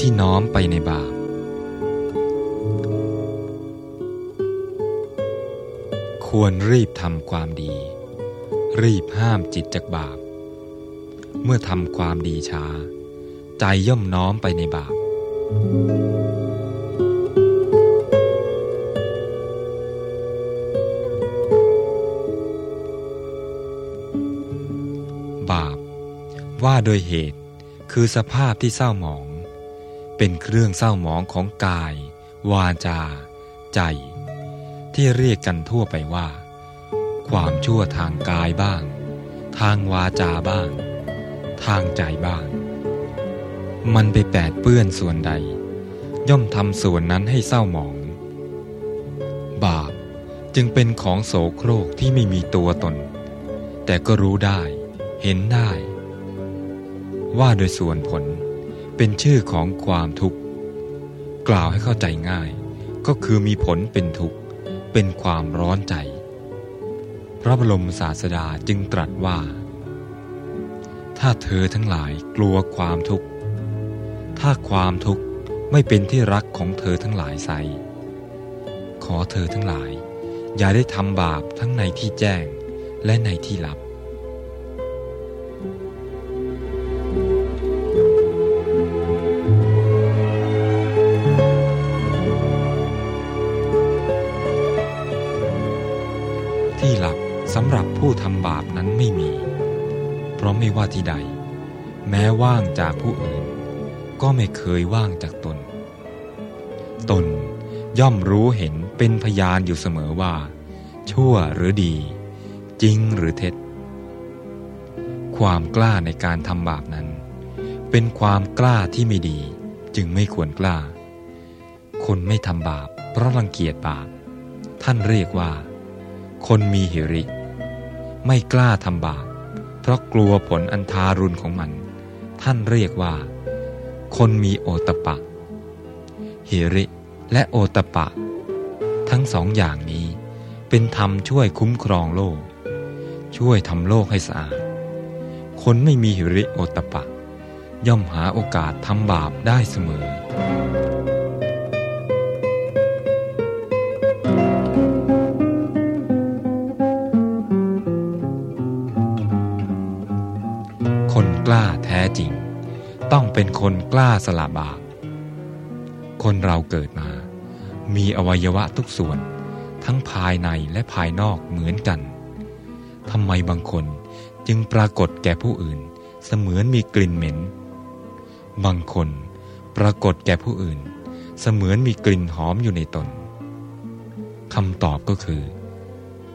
ที่น้อมไปในบาป ควรรีบทำความดี รีบห้ามจิตจากบาป เมื่อทำความดีช้า ใจย่อมน้อมไปในบาป บาปว่าโดยเหตุคือสภาพที่เศร้าหมอง เป็นเครื่องเศร้าหมองของกาย วาจา ใจ ที่เรียกกันทั่วไปว่า ความชั่วทางกายบ้าง ทางวาจาบ้าง ทางใจบ้าง มันไปแปดเปื้อนส่วนใด ย่อมทำส่วนนั้นให้เศร้าหมอง บาปจึงเป็นของโสโครกที่ไม่มีตัวตน แต่ก็รู้ได้ เห็นได้ ว่าโดยส่วนผล เป็นชื่อของความทุกข์ กล่าวให้เข้าใจง่าย ก็คือมีผลเป็นทุกข์ เป็นความร้อนใจ พระบรมศาสดาจึงตรัสว่า ถ้าเธอทั้งหลายกลัวความทุกข์ ถ้าความทุกข์ไม่เป็นที่รักของเธอทั้งหลายไซขอเธอทั้งหลาย อย่าได้ทำบาปทั้งในที่แจ้งและในที่ลับ ทำบาปนั้นไม่มี เพราะไม่ว่าที่ใด แม้ว่างจากผู้อื่น ก็ไม่เคยว่างจากตน ตนย่อมรู้เห็นเป็นพยานอยู่เสมอว่า ชั่วหรือดี จริงหรือเท็จ ความกล้าในการทำบาปนั้น เป็นความกล้าที่ไม่ดีจึงไม่ควรกล้า คนไม่ทำบาปเพราะรังเกียจบาป ท่านเรียกว่า คนมีหิริ ไม่กล้าทำบาปเพราะกลัวผลอันทารุณของมัน ท่านเรียกว่า คนมีโอตปะ หิริและโอตปะ ทั้งสองอย่างนี้เป็นธรรมช่วยคุ้มครองโลก ช่วยทำโลกให้สะอาด คนไม่มีหิริโอตปะ ย่อมหาโอกาสทำบาปได้เสมอ ล้าแท้จริง ต้องเป็นคนกล้าสละบาป คนเราเกิดมา มีอวัยวะทุกส่วน ทั้งภายในและภายนอกเหมือนกันทำไมบางคนจึงปรากฏแก่ผู้อื่น เสมือนมีกลิ่นเหม็น บางคนปรากฏแก่ผู้อื่น เสมือนมีกลิ่นหอมอยู่ในตนคำตอบก็คือ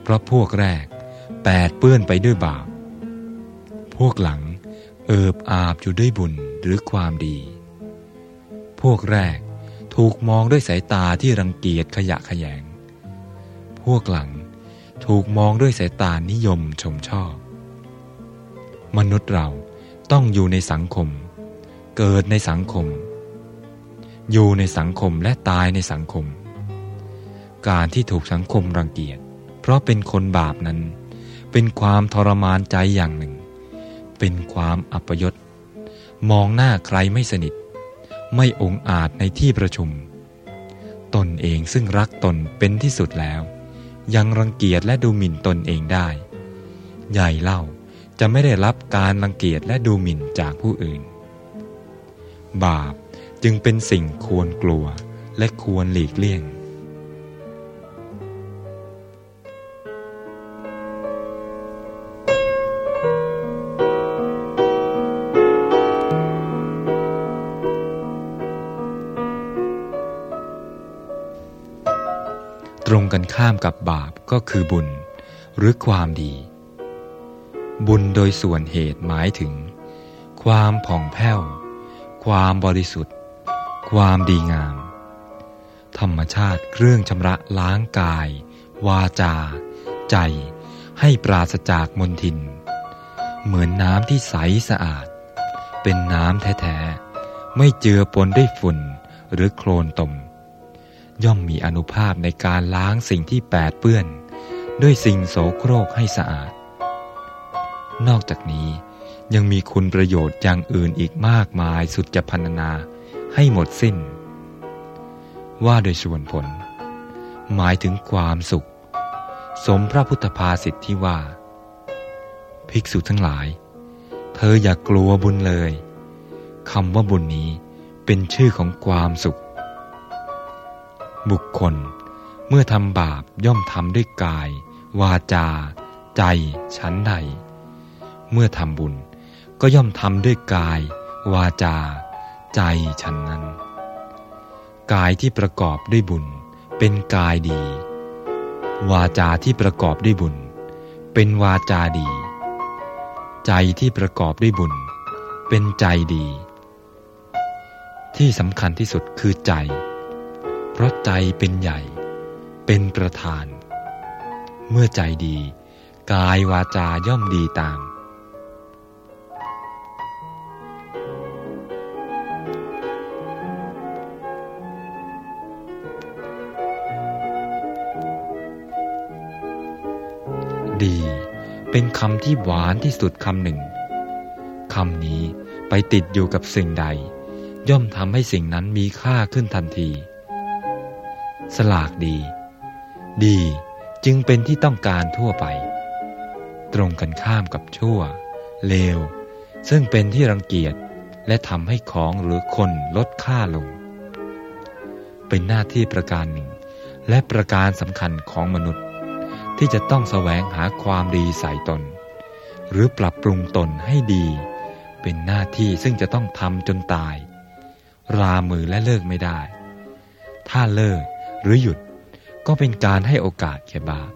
เพราะพวกแรกแปดเปื้อนไปด้วยบาป พวกหลัง เอิบอาบอยู่ด้วยบุญหรือความดี พวกแรกถูกมองด้วยสายตาที่รังเกียจขยะขยง พวกหลังถูกมองด้วยสายตานิยมชมชอบ มนุษย์เราต้องอยู่ในสังคม เกิดในสังคม อยู่ในสังคมและตายในสังคม การที่ถูกสังคมรังเกียจ เพราะเป็นคนบาปนั้น เป็นความทรมานใจอย่างหนึ่ง เป็นความอัปยศ มองหน้าใครไม่สนิท ไม่องอาจในที่ประชุม ตนเองซึ่งรักตนเป็นที่สุดแล้ว ยังรังเกียจและดูหมิ่นตนเองได้ ใหญ่เล่าจะไม่ได้รับการรังเกียจและดูหมิ่นจากผู้อื่น บาปจึงเป็นสิ่งควรกลัวและควรหลีกเลี่ยง รงกันข้ามกับบาปก็คือบุญ หรือความดี บุญโดยส่วนเหตุหมายถึง ความผ่องแผ้ว ความบริสุทธิ์ ความดีงาม ธรรมชาติเครื่องชำระล้างกาย วาจา ใจ ให้ปราศจากมลทิน เหมือนน้ำที่ใสสะอาด เป็นน้ำแท้ ๆ ไม่เจือปนด้วยฝุ่นหรือโคลนตม ย่อมมีอนุภาพในการล้างสิ่งที่แปดเปื้อน ด้วยสิ่งโสโครกให้สะอาด นอกจากนี้ยังมีคุณประโยชน์อย่างอื่นอีกมากมายสุดจะพันนาให้หมดสิ้น ว่าโดยส่วนผล หมายถึงความสุข สมพระพุทธภาษิที่ว่า ภิกษุทั้งหลาย เธออย่ากกลัวบุญเลยคำว่าบุญนี้เป็นชื่อของความสุข บุคคล เมื่อทำบาปย่อมทำด้วยกาย วาจา ใจชั้นใด เมื่อทำบุญก็ย่อมทำด้วยกาย วาจา ใจฉันนั้น กายที่ประกอบด้วยบุญ เป็นกายดี วาจาที่ประกอบด้วยบุญ เป็นวาจาดี ใจที่ประกอบด้วยบุญ เป็นใจดี ที่สำคัญที่สุดคือใจ เพราะใจเป็นใหญ่ เป็นประธาน เมื่อใจดี กายวาจาย่อมดีตาม ดี เป็นคำที่หวานที่สุดคำหนึ่งคำนี้ไปติดอยู่กับสิ่งใด ย่อมทำให้สิ่งนั้นมีค่าขึ้นทันที สลากดี ดีจึงเป็นที่ต้องการทั่วไป ตรงกันข้ามกับชั่ว เลว ซึ่งเป็นที่รังเกียจและทำให้ของหรือคนลดค่าลง เป็นหน้าที่ประการหนึ่ง และประการสำคัญของมนุษย์ ที่จะต้องแสวงหาความดีใส่ตน หรือปรับปรุงตนให้ดี เป็นหน้าที่ซึ่งจะต้องทำจนตาย รามือและเลิกไม่ได้ ถ้าเลิก หรือหยุดก็เป็นการให้โอกาสแก่บาป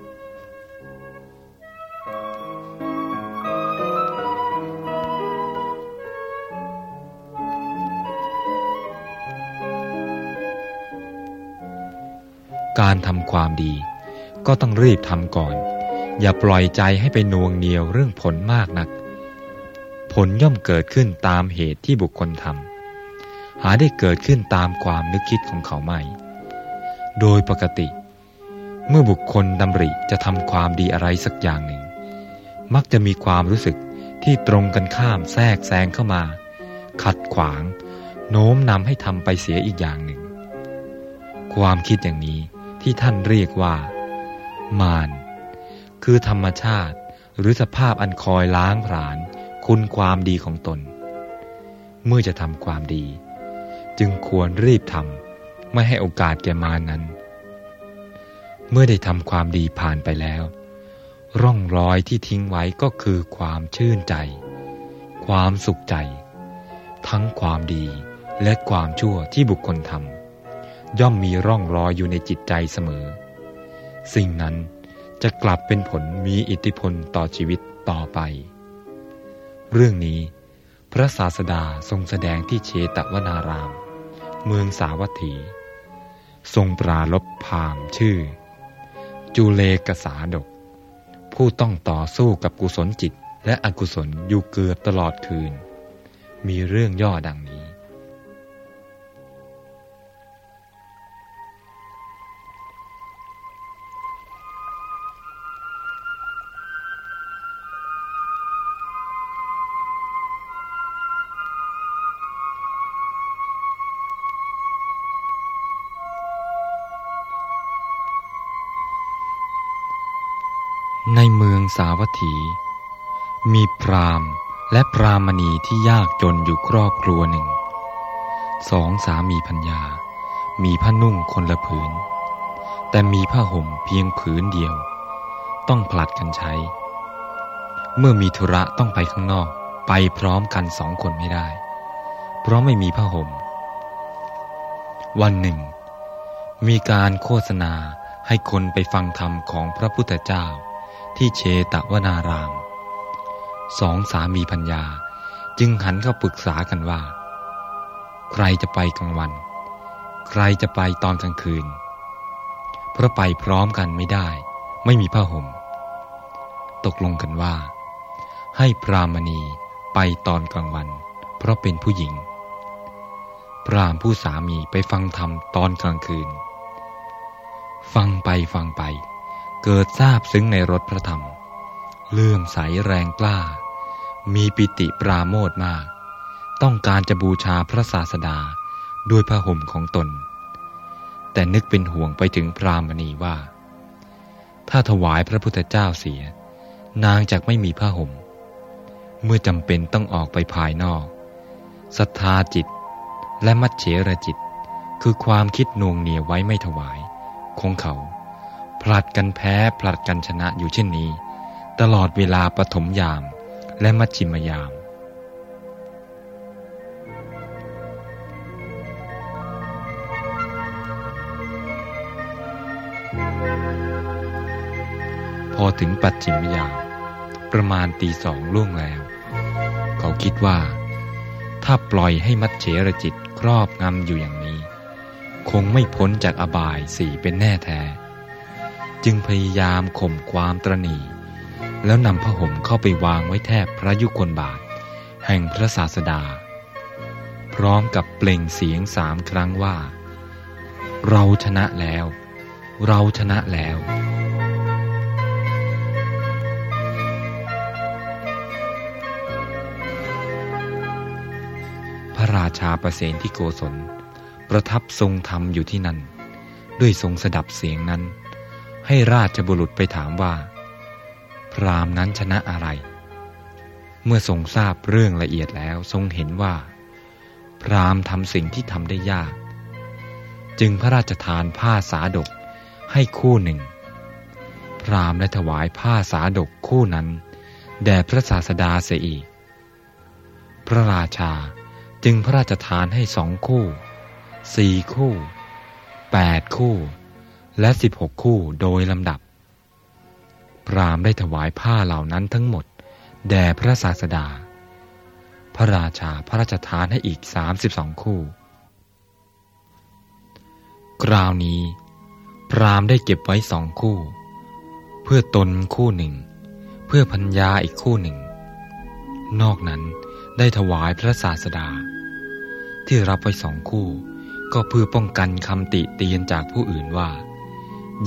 การทำความดี ก็ต้องรีบทำก่อน อย่าปล่อยใจให้ไปนวงเหนียวเรื่องผลมากนัก ผลย่อมเกิดขึ้นตามเหตุที่บุคคลทำหาได้เกิดขึ้นตามความนึกคิดของเขาไม่ โดยปกติ เมื่อบุคคลดำริจะทำความดีอะไรสักอย่างหนึ่ง มักจะมีความรู้สึกที่ตรงกันข้ามแทรกแซงเข้ามา ขัดขวาง โน้มนำให้ทำไปเสียอีกอย่างหนึ่ง ความคิดอย่างนี้ที่ท่านเรียกว่า มารคือธรรมชาติหรือสภาพอันคอยล้างผลาญคุณความดีของตน เมื่อจะทำความดี จึงควรรีบทำ ไม่ให้โอกาสแก่มานั้น เมื่อได้ทำความดีผ่านไปแล้ว ร่องรอยที่ทิ้งไว้ก็คือความชื่นใจ ความสุขใจ ทั้งความดีและความชั่วที่บุคคลทำย่อมมีร่องรอยอยู่ในจิตใจเสมอ สิ่งนั้นจะกลับเป็นผลมีอิทธิพลต่อชีวิตต่อไป เรื่องนี้พระศาสดาทรงแสดงที่เชตวนาราม เมืองสาวัตถี ทรงปราลบพามชื่อ จูเลกสาดก ผู้ต้องต่อสู้กับกุศลจิตและอกุศลอยู่เกือบตลอดคืน มีเรื่องย่อดัง ถี มีพราหมณ์และพรามณีที่ยากจนอยู่ครอบครัวหนึ่ง สองสามีพัญญา มีผ้านุ่งคนละผืน แต่มีผ้าห่มเพียงผืนเดียว ต้องผลัดกันใช้ เมื่อมีธุระต้องไปข้างนอกไปพร้อมกันสองคนไม่ได้ เพราะไม่มีผ้าห่ม วันหนึ่ง มีการโฆษณาให้คนไปฟังธรรมของพระพุทธเจ้า ที่เชตวนาราม สองสามีพัญญาจึงหันเข้าปรึกษากันว่า ใครจะไปกลางวัน ใครจะไปตอนกลางคืน เพราะไปพร้อมกันไม่ได้ ไม่มีผ้าห่ม ตกลงกันว่า ให้พรามณีไปตอนกลางวัน เพราะเป็นผู้หญิง พรามผู้สามีไปฟังธรรมตอนกลางคืน ฟังไปฟังไป เกิดทราบซึ้งในรถพระธรรม เลื่อมใสแรงกล้า มีปิติปราโมทมาก ต้องการจะบูชาพระศาสดาด้วยผ้าห่มของตน แต่นึกเป็นห่วงไปถึงพรามณีว่า ถ้าถวายพระพุทธเจ้าเสีย นางจากไม่มีผ้าห่ม เมื่อจำเป็นต้องออกไปภายนอกศรัทธาจิตและมัดเฉรจิต คือความคิดนวงเหนียวไว้ไม่ถวายของเขา ผลัดกันแพ้ผลัดกันชนะอยู่เช่นนี้ ตลอดเวลาปฐมยามและมัชชิมยาม พอถึงปัจฉิมยาม ประมาณตีสองล่วงแล้ว เขาคิดว่า ถ้าปล่อยให้มัดเฉรจิตครอบงำอยู่อย่างนี้ คงไม่พ้นจากอบายสี่เป็นแน่แท้ จึงพยายามข่มความตรณีแล้วนำผ้าห่มเข้าไปวางไว้แทบพระยุคลบาท แห่งพระศาสดา พร้อมกับเปล่งเสียงสามครั้งว่า เราชนะแล้ว เราชนะแล้วพระราชาประเสนที่โกศล ประทับทรงธรรมอยู่ที่นั่น ด้วยทรงสดับเสียงนั้น ให้ราชบุรุษไปถามว่า พรามนั้นชนะอะไร เมื่อทรงทราบเรื่องละเอียดแล้วทรงเห็นว่า พรามทำสิ่งที่ทำได้ยาก จึงพระราชทานผ้าสาดกให้คู่หนึ่ง พรามได้ถวายผ้าสาดกคู่นั้นแด่พระศาสดาเสียอีก พระราชาจึงพระราชทานให้สองคู่สี่คู่แปดคู่ และสิบหกคู่โดยลำดับ พรามได้ถวายผ้าเหล่านั้นทั้งหมด แด่พระศาสดา พระราชาพระราชทานให้อีกสามสิบสองคู่ คราวนี้ พรามได้เก็บไว้สองคู่ เพื่อตนคู่หนึ่ง เพื่อพัญญาอีกคู่หนึ่ง นอกนั้นได้ถวายพระศาสดา ที่รับไว้สองคู่ ก็เพื่อป้องกันคำติเตียนจากผู้อื่นว่า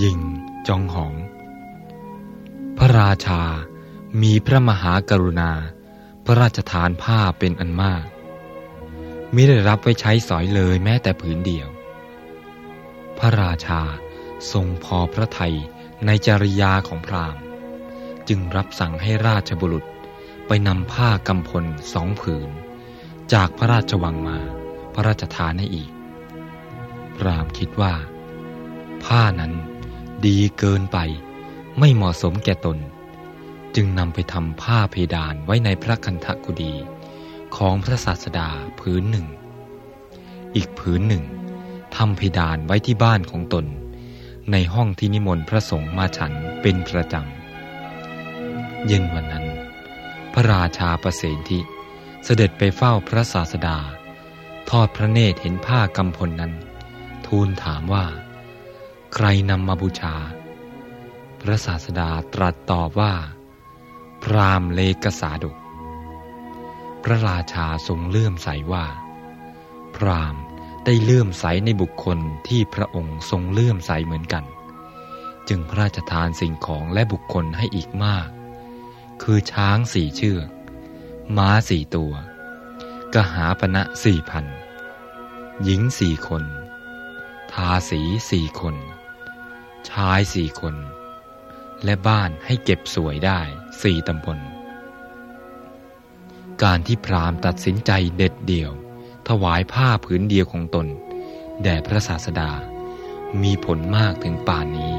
ยิงจองหอง พระราชามีพระมหากรุณา พระราชทานผ้าเป็นอันมากมิได้รับไว้ใช้สอยเลยแม้แต่ผืนเดียว พระราชาทรงพอพระทัยในจริยาของพราหมณ์ จึงรับสั่งให้ราชบุรุษไปนำผ้ากำพลสองผืน จากพระราชวังมาพระราชทานให้อีก พราหมณ์คิดว่า ผ้านั้น ดีเกินไป ไม่เหมาะสมแก่ตน จึงนำไปทำผ้าเพดานไว้ในพระคันธกุฎีของพระศาสดาผืนหนึ่ง อีกผืนหนึ่งทำเพดานไว้ที่บ้านของตน ในห้องที่นิมนต์พระสงฆ์มาฉันเป็นประจำ เย็นวันนั้น พระราชาประเสนทิเสด็จไปเฝ้าพระศาสดา ทอดพระเนตรเห็นผ้ากำพลนั้น ทูลถามว่า ใครนำมาบูชา พระศาสดาตรัสตอบว่า พรามเลกสาดก พระราชาทรงเลื่อมใสว่า พรามได้เลื่อมใสในบุคคลที่พระองค์ทรงเลื่อมใสเหมือนกัน จึงพระราชทานสิ่งของและบุคคลให้อีกมาก คือช้างสี่เชือก ม้าสี่ตัวกหาปณะสี่พันหญิงสี่คน ทาสีสี่คน ชายสี่คน และบ้านให้เก็บสวยได้สี่ตำบล การที่พราหมณ์ตัดสินใจเด็ดเดี่ยว ถวายผ้าผืนเดียวของตน แด่พระศาสดา มีผลมากถึงป่านนี้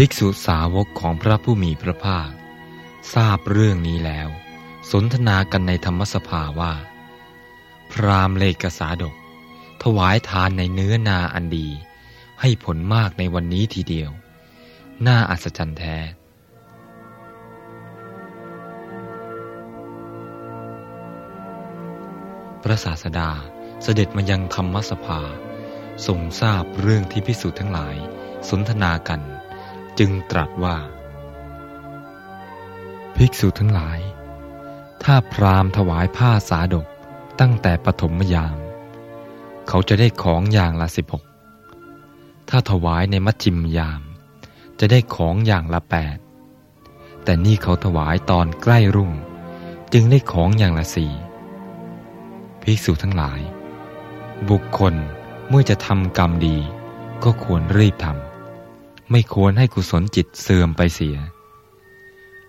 ภิกษุสาวกของพระผู้มีพระภาค ทราบเรื่องนี้แล้ว สนทนากันในธรรมสภาว่า พรามเลกสาดก ถวายทานในเนื้อนาอันดี ให้ผลมากในวันนี้ทีเดียว น่าอัศจรรย์แท้พระศาสดาเสด็จมายังธรรมสภาทรงทราบเรื่องที่พิสุทั้งหลาย สนทนากัน จึงตรัสว่า ภิกษุทั้งหลาย ถ้าพราหมณ์ถวายผ้าสาดกตั้งแต่ปฐมยาม เขาจะได้ของอย่างละสิบหกถ้าถวายในมัชชิมยาม จะได้ของอย่างละแปดแต่นี่เขาถวายตอนใกล้รุ่ง จึงได้ของอย่างละสี่ภิกษุทั้งหลาย บุคคลเมื่อจะทำกรรมดีก็ควรรีบทำ ไม่ควรให้กุศลจิตเสื่อมไปเสีย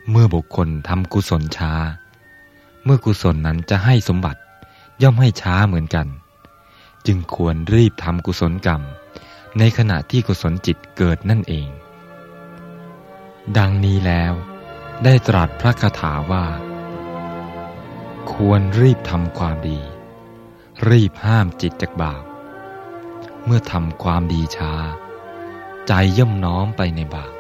เมื่อบุคคลทำกุศลช้า เมื่อกุศลนั้นจะให้สมบัติย่อมให้ช้าเหมือนกัน จึงควรรีบทำกุศลกรรม ในขณะที่กุศลจิตเกิดนั่นเอง ดังนี้แล้วได้ตรัสพระคาถาว่า ควรรีบทำความดี รีบห้ามจิตจากบาป เมื่อทำความดีช้า ใจย่อมน้อมไปในบาป